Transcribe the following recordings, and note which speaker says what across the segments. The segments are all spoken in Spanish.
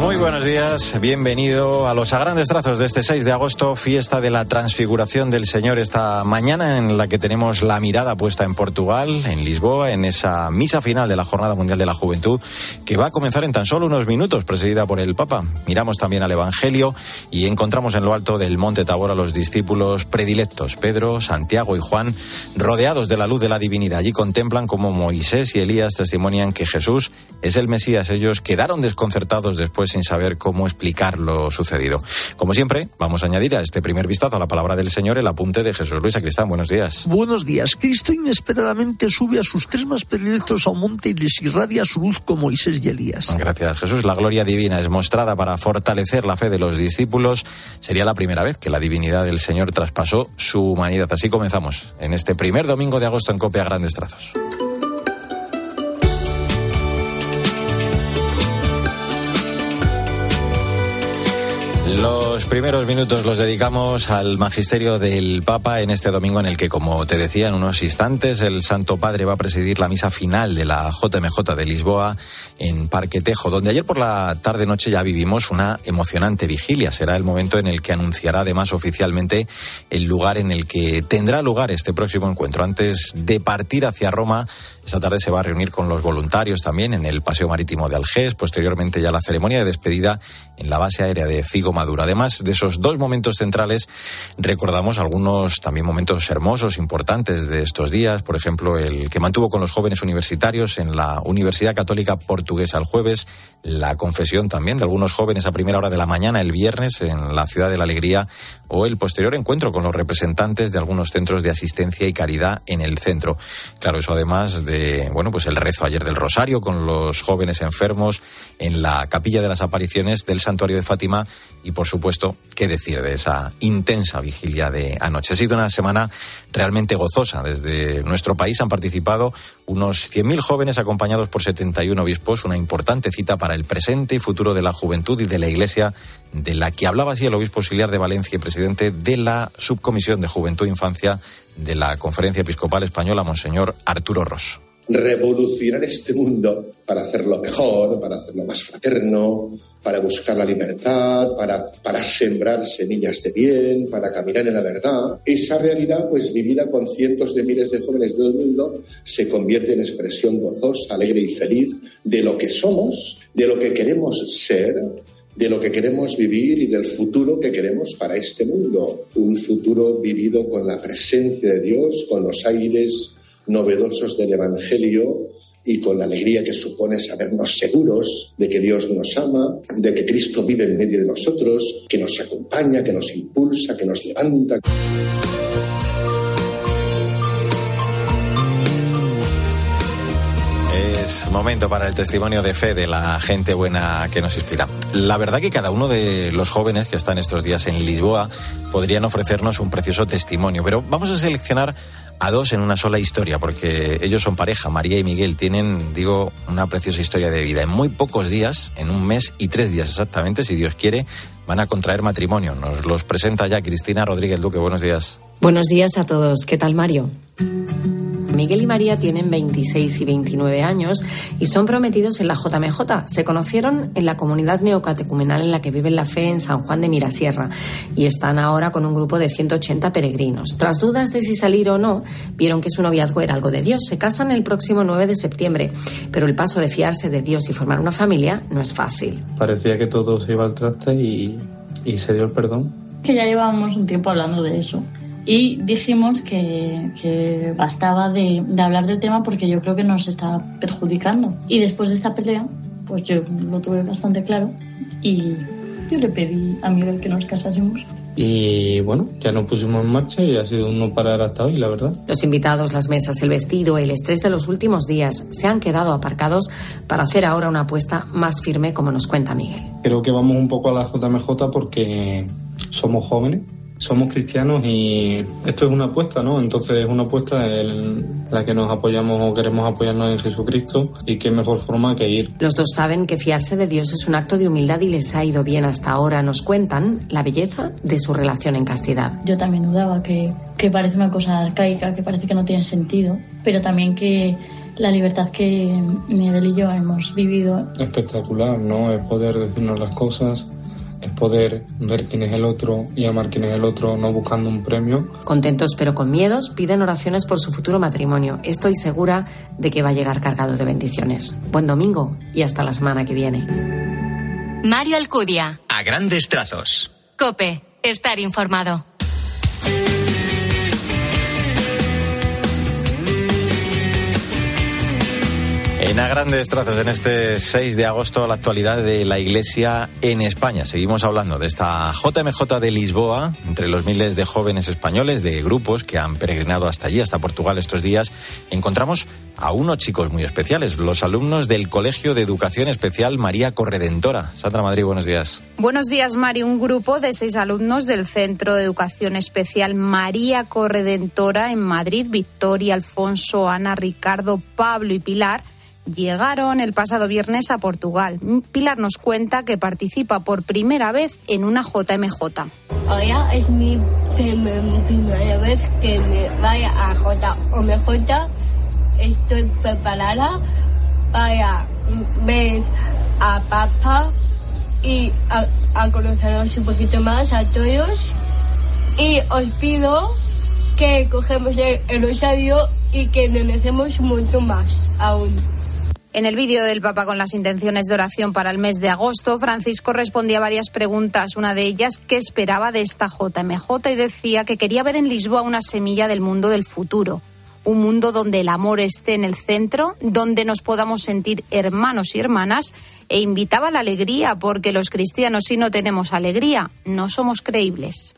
Speaker 1: Muy buenos días, bienvenido a los a grandes trazos de este 6 de agosto, fiesta de la transfiguración del Señor esta mañana en la que tenemos la mirada puesta en Portugal, en Lisboa, en esa misa final de la Jornada Mundial de la Juventud que va a comenzar en tan solo unos minutos, presidida por el Papa. Miramos también al Evangelio y encontramos en lo alto del Monte Tabor a los discípulos predilectos, Pedro, Santiago y Juan, rodeados de la luz de la divinidad. Allí contemplan cómo Moisés y Elías testimonian que Jesús es el Mesías. Ellos quedaron desconcertados después sin saber cómo explicar lo sucedido. Como siempre, vamos a añadir a este primer vistazo a la palabra del Señor el apunte de Jesús Luis Acristán. Buenos días.
Speaker 2: Buenos días. Cristo inesperadamente sube a sus tres más predilectos a un monte y les irradia su luz como Moisés y Elías.
Speaker 1: Gracias, Jesús. La gloria divina es mostrada para fortalecer la fe de los discípulos. Sería la primera vez que la divinidad del Señor traspasó su humanidad. Así comenzamos en este primer domingo de agosto en Copia Grandes Trazos. Los primeros minutos los dedicamos al magisterio del Papa en este domingo en el que, como te decía en unos instantes, el Santo Padre va a presidir la misa final de la JMJ de Lisboa en Parque Tejo, donde ayer por la tarde-noche ya vivimos una emocionante vigilia. Será el momento en el que anunciará además oficialmente el lugar en el que tendrá lugar este próximo encuentro. Antes de partir hacia Roma, esta tarde se va a reunir con los voluntarios también en el Paseo Marítimo de Algés, posteriormente ya la ceremonia de despedida en la base aérea de Figo Maduro. Además de esos dos momentos centrales, recordamos algunos también momentos hermosos, importantes de estos días, por ejemplo, el que mantuvo con los jóvenes universitarios en la Universidad Católica Portuguesa el jueves, la confesión también de algunos jóvenes a primera hora de la mañana el viernes en la Ciudad de la Alegría o el posterior encuentro con los representantes de algunos centros de asistencia y caridad en el centro. Claro, eso además de, bueno, pues el rezo ayer del Rosario con los jóvenes enfermos en la Capilla de las Apariciones del Santuario de Fátima y, por supuesto, qué decir de esa intensa vigilia de anoche. Ha sido una semana realmente gozosa. Desde nuestro país han participado unos 100.000 jóvenes acompañados por 71 obispos, una importante cita para el presente y futuro de la juventud y de la Iglesia, de la que hablaba así el obispo auxiliar de Valencia y presidente de la Subcomisión de Juventud e Infancia de la Conferencia Episcopal Española, Monseñor Arturo Ross
Speaker 3: revolucionar este mundo para hacerlo mejor, para hacerlo más fraterno, para buscar la libertad, para, para sembrar semillas de bien, para caminar en la verdad. Esa realidad, pues vivida con cientos de miles de jóvenes del mundo, se convierte en expresión gozosa, alegre y feliz de lo que somos, de lo que queremos ser de lo que queremos vivir y del futuro que queremos para este mundo. Un futuro vivido con la presencia de Dios, con los aires novedosos del Evangelio y con la alegría que supone sabernos seguros de que Dios nos ama, de que Cristo vive en medio de nosotros, que nos acompaña, que nos impulsa, que nos levanta.
Speaker 1: Momento para el testimonio de fe de la gente buena que nos inspira. La verdad que cada uno de los jóvenes que están estos días en Lisboa podrían ofrecernos un precioso testimonio, pero vamos a seleccionar a dos en una sola historia, porque ellos son pareja, María y Miguel, tienen, digo, una preciosa historia de vida. En muy pocos días, en un mes y tres días exactamente, si Dios quiere, van a contraer matrimonio. Nos los presenta ya Cristina Rodríguez Duque. Buenos días.
Speaker 4: Buenos días a todos. ¿Qué tal, Mario? Miguel y María tienen 26 y 29 años y son prometidos en la JMJ. Se conocieron en la comunidad neocatecumenal en la que viven la fe en San Juan de Mirasierra y están ahora con un grupo de 180 peregrinos. Tras dudas de si salir o no, vieron que su noviazgo era algo de Dios. Se casan el próximo 9 de septiembre, pero el paso de fiarse de Dios y formar una familia no es fácil.
Speaker 5: Parecía que todo se iba al traste y, y se dio el perdón.
Speaker 6: Que ya llevábamos un tiempo hablando de eso y dijimos que, bastaba de, hablar del tema porque yo creo que nos está perjudicando. Y después de esta pelea, pues yo lo tuve bastante claro y yo le pedí a Miguel que nos casásemos.
Speaker 5: Y bueno, ya nos pusimos en marcha y ha sido un no parar hasta hoy, la verdad.
Speaker 4: Los invitados, las mesas, el vestido, el estrés de los últimos días se han quedado aparcados para hacer ahora una apuesta más firme, como nos cuenta Miguel.
Speaker 5: Creo que vamos un poco a la JMJ porque somos jóvenes somos cristianos y esto es una apuesta, ¿no? Entonces es una apuesta en la que nos apoyamos o queremos apoyarnos en Jesucristo y qué mejor forma que ir.
Speaker 4: Los dos saben que fiarse de Dios es un acto de humildad y les ha ido bien hasta ahora. Nos cuentan la belleza de su relación en castidad.
Speaker 6: Yo también dudaba que, que parece una cosa arcaica, que parece que no tiene sentido, pero también que la libertad que Miguel y yo hemos vivido.
Speaker 5: Espectacular, ¿no? Es poder decirnos las cosas, es poder ver quién es el otro y amar quién es el otro, no buscando un premio.
Speaker 4: Contentos pero con miedos, piden oraciones por su futuro matrimonio. Estoy segura de que va a llegar cargado de bendiciones. Buen domingo y hasta la semana que viene.
Speaker 7: Mario Alcudia.
Speaker 8: A grandes trazos.
Speaker 7: Cope, estar informado.
Speaker 1: En a grandes trazos, en este 6 de agosto, la actualidad de la Iglesia en España. Seguimos hablando de esta JMJ de Lisboa, entre los miles de jóvenes españoles, de grupos que han peregrinado hasta allí, hasta Portugal estos días. Encontramos a unos chicos muy especiales, los alumnos del Colegio de Educación Especial María Corredentora. Sandra Madrid, buenos días.
Speaker 9: Buenos días, Mari. Un grupo de seis alumnos del Centro de Educación Especial María Corredentora en Madrid, Victoria, Alfonso, Ana, Ricardo, Pablo y Pilar, llegaron el pasado viernes a Portugal. Pilar nos cuenta que participa por primera vez en una JMJ.
Speaker 10: Hoy es mi primera vez que me vaya a JMJ. Estoy preparada para ver a papá y a, a conocernos un poquito más a todos. Y os pido que cogemos el, el rosario y que nenecemos un montón más aún.
Speaker 9: En el vídeo del Papa con las intenciones de oración para el mes de agosto, Francisco respondía a varias preguntas. Una de ellas, ¿qué esperaba de esta JMJ? Y decía que quería ver en Lisboa una semilla del mundo del futuro. Un mundo donde el amor esté en el centro, donde nos podamos sentir hermanos y hermanas, e invitaba a la alegría, porque los cristianos, si no tenemos alegría, no somos creíbles.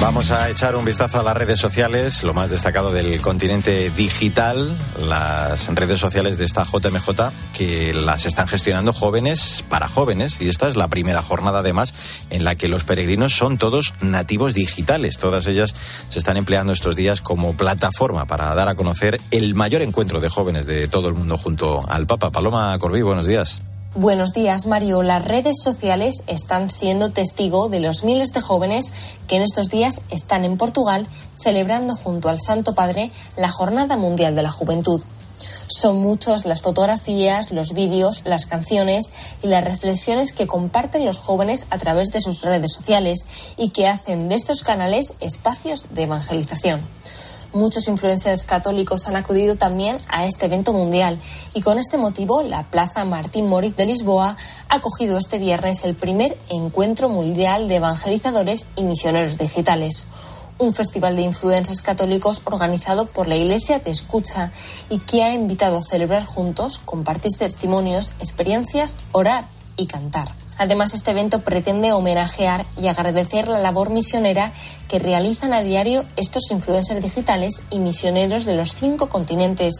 Speaker 1: Vamos a echar un vistazo a las redes sociales, lo más destacado del continente digital, las redes sociales de esta JMJ que las están gestionando jóvenes para jóvenes y esta es la primera jornada además en la que los peregrinos son todos nativos digitales. Todas ellas se están empleando estos días como plataforma para dar a conocer el mayor encuentro de jóvenes de todo el mundo junto al Papa. Paloma Corbí, buenos días.
Speaker 11: Buenos días, Mario. Las redes sociales están siendo testigo de los miles de jóvenes que en estos días están en Portugal celebrando junto al Santo Padre la Jornada Mundial de la Juventud. Son muchos las fotografías, los vídeos, las canciones y las reflexiones que comparten los jóvenes a través de sus redes sociales y que hacen de estos canales espacios de evangelización. Muchos influencers católicos han acudido también a este evento mundial y con este motivo la Plaza Martín Moritz de Lisboa ha acogido este viernes el primer encuentro mundial de evangelizadores y misioneros digitales un festival de influencers católicos organizado por la Iglesia de Escucha y que ha invitado a celebrar juntos, compartir testimonios, experiencias, orar y cantar. Además, este evento pretende homenajear y agradecer la labor misionera que realizan a diario estos influencers digitales y misioneros de los cinco continentes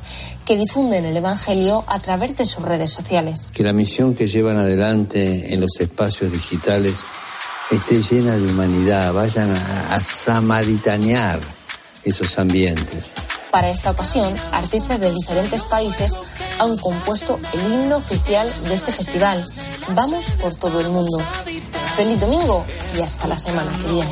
Speaker 11: que difunden el Evangelio a través de sus redes sociales.
Speaker 12: Que la misión que llevan adelante en los espacios digitales esté llena de humanidad, vayan a, a samaritanear esos ambientes.
Speaker 11: Para esta ocasión, artistas de diferentes países han compuesto el himno oficial de este festival. Vamos por todo el mundo. Feliz domingo y hasta la semana que viene.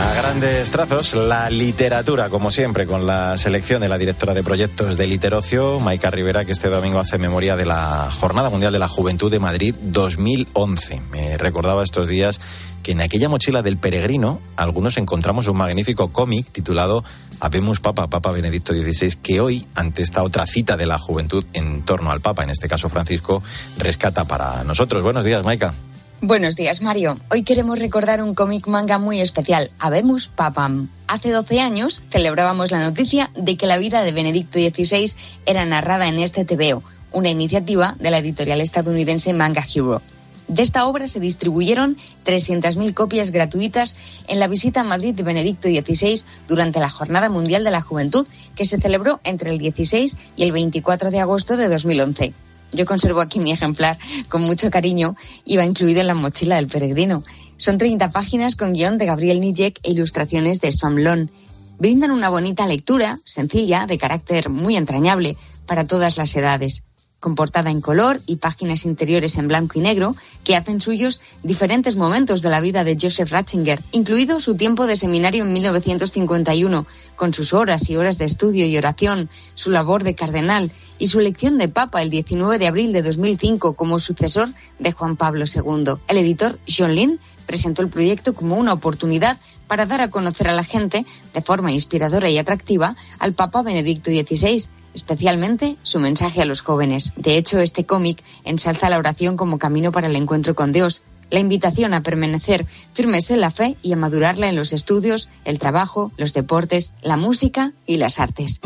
Speaker 1: A grandes trazos, la literatura, como siempre, con la selección de la directora de proyectos de Literocio, Maika Rivera, que este domingo hace memoria de la Jornada Mundial de la Juventud de Madrid 2011. Me recordaba estos días que en aquella mochila del peregrino, algunos encontramos un magnífico cómic titulado Habemos Papa, Papa Benedicto XVI, que hoy, ante esta otra cita de la juventud en torno al Papa, en este caso Francisco, rescata para nosotros. Buenos días, Maika.
Speaker 13: Buenos días, Mario. Hoy queremos recordar un cómic manga muy especial, Habemos Papam. Hace 12 años celebrábamos la noticia de que la vida de Benedicto XVI era narrada en este TVO, una iniciativa de la editorial estadounidense Manga Hero. De esta obra se distribuyeron 300.000 copias gratuitas en la visita a Madrid de Benedicto XVI durante la Jornada Mundial de la Juventud, que se celebró entre el 16 y el 24 de agosto de 2011. Yo conservo aquí mi ejemplar con mucho cariño y va incluido en la mochila del peregrino. Son 30 páginas con guion de Gabriel Nijek e ilustraciones de Sam Lon. brindan una bonita lectura, sencilla, de carácter muy entrañable, para todas las edades con portada en color y páginas interiores en blanco y negro, que hacen suyos diferentes momentos de la vida de Joseph Ratzinger, incluido su tiempo de seminario en 1951, con sus horas y horas de estudio y oración, su labor de cardenal y su elección de papa el 19 de abril de 2005 como sucesor de Juan Pablo II. El editor John Lynn presentó el proyecto como una oportunidad para dar a conocer a la gente, de forma inspiradora y atractiva, al Papa Benedicto XVI especialmente su mensaje a los jóvenes. De hecho, este cómic ensalza la oración como camino para el encuentro con Dios, la invitación a permanecer firmes en la fe y a madurarla en los estudios, el trabajo, los deportes, la música y las artes.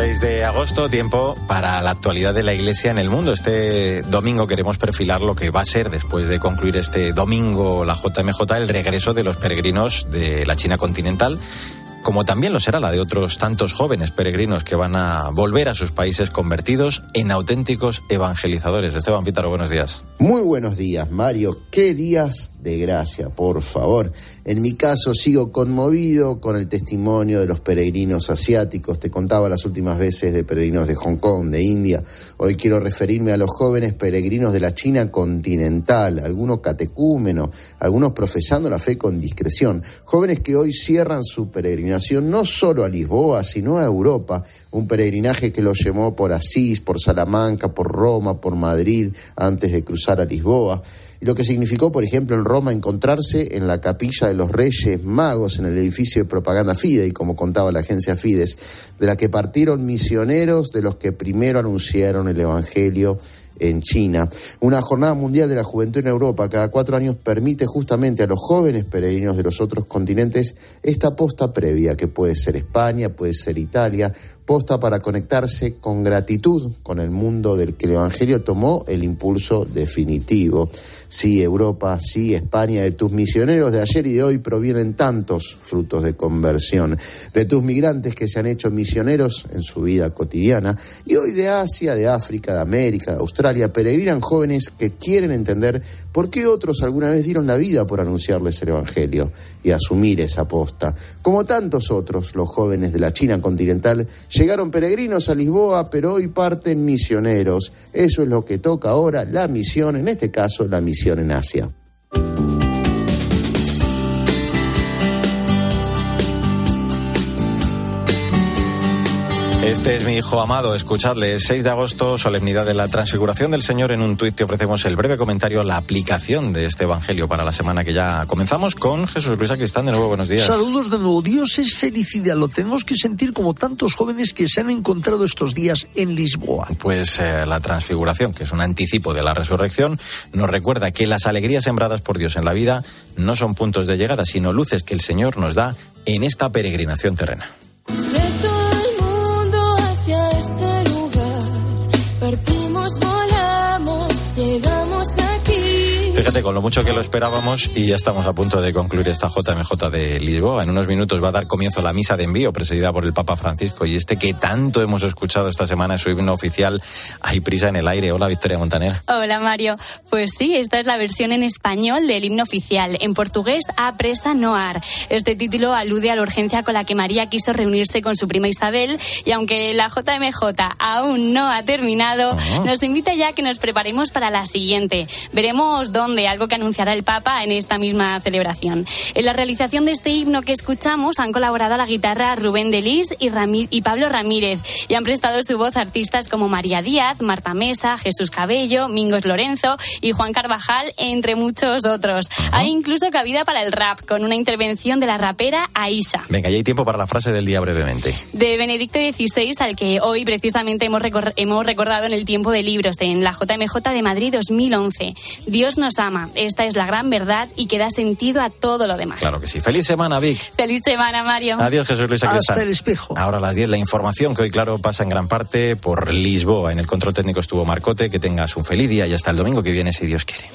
Speaker 1: 6 de agosto, tiempo para la actualidad de la Iglesia en el mundo. Este domingo queremos perfilar lo que va a ser, después de concluir este domingo la JMJ, el regreso de los peregrinos de la China continental como también lo será la de otros tantos jóvenes peregrinos que van a volver a sus países convertidos en auténticos evangelizadores. Esteban Pítaro, buenos días.
Speaker 8: Muy buenos días, Mario. Qué días de gracia, por favor. En mi caso sigo conmovido con el testimonio de los peregrinos asiáticos. Te contaba las últimas veces de peregrinos de Hong Kong, de India. Hoy quiero referirme a los jóvenes peregrinos de la China continental, algunos catecúmenos, algunos profesando la fe con discreción. Jóvenes que hoy cierran su no solo a Lisboa, sino a Europa. Un peregrinaje que los llevó por Asís, por Salamanca, por Roma, por Madrid, antes de cruzar a Lisboa y lo que significó, por ejemplo, en Roma encontrarse en la capilla de los Reyes Magos, en el edificio de propaganda Fidei, como contaba la agencia Fides, de la que partieron misioneros de los que primero anunciaron el Evangelio en China. Una jornada mundial de la juventud en Europa cada cuatro años permite justamente a los jóvenes peregrinos de los otros continentes esta posta previa, que puede ser España, puede ser Italia, posta para conectarse con gratitud con el mundo del que el Evangelio tomó el impulso definitivo. Sí, Europa, sí, España, de tus misioneros de ayer y de hoy provienen tantos frutos de conversión, de tus migrantes que se han hecho misioneros en su vida cotidiana, y hoy de Asia, de África, de América, de Australia, peregrinan jóvenes que quieren entender por qué otros alguna vez dieron la vida por anunciarles el Evangelio y asumir esa posta. Como tantos otros, los jóvenes de la China continental llegaron peregrinos a Lisboa, pero hoy parten misioneros. Eso es lo que toca ahora la misión, en este caso la misión en Asia.
Speaker 1: Este es mi hijo amado, escuchadle. 6 de agosto, solemnidad de la transfiguración del Señor. En un tuit te ofrecemos el breve comentario, la aplicación de este evangelio para la semana que ya comenzamos con Jesús Luis Cristán. De nuevo, buenos días.
Speaker 2: Saludos de nuevo. Dios es felicidad. Lo tenemos que sentir como tantos jóvenes que se han encontrado estos días en Lisboa.
Speaker 1: Pues eh, la transfiguración, que es un anticipo de la resurrección, nos recuerda que las alegrías sembradas por Dios en la vida no son puntos de llegada, sino luces que el Señor nos da en esta peregrinación terrena. Fíjate, con lo mucho que lo esperábamos y ya estamos a punto de concluir esta JMJ de Lisboa. En unos minutos va a dar comienzo la misa de envío presidida por el Papa Francisco y este que tanto hemos escuchado esta semana es su himno oficial Hay prisa en el aire. Hola Victoria Montaner.
Speaker 14: Hola Mario. Pues sí, esta es la versión en español del himno oficial. En portugués, A presa no ar. Este título alude a la urgencia con la que María quiso reunirse con su prima Isabel y aunque la JMJ aún no ha terminado, ah. nos invita ya a que nos preparemos para la siguiente. Veremos dónde algo que anunciará el Papa en esta misma celebración. En la realización de este himno que escuchamos han colaborado a la guitarra Rubén Delis y, y Pablo Ramírez y han prestado su voz artistas como María Díaz, Marta Mesa, Jesús Cabello, Mingos Lorenzo y Juan Carvajal, entre muchos otros. Hay incluso cabida para el rap, con una intervención de la rapera Aisa.
Speaker 1: Venga, ya hay tiempo para la frase del día brevemente.
Speaker 14: De Benedicto XVI, al que hoy precisamente hemos, hemos recordado en el tiempo de libros, en la JMJ de Madrid 2011. Dios nos ama. Esta es la gran verdad y que da sentido a todo lo demás.
Speaker 1: Claro que sí. Feliz semana, Vic.
Speaker 14: Feliz semana, Mario.
Speaker 1: Adiós, Jesús Luis.
Speaker 2: Hasta el espejo.
Speaker 1: Ahora a las 10 la información que hoy, claro, pasa en gran parte por Lisboa. En el control técnico estuvo Marcote. Que tengas un feliz día y hasta el domingo que viene, si Dios quiere.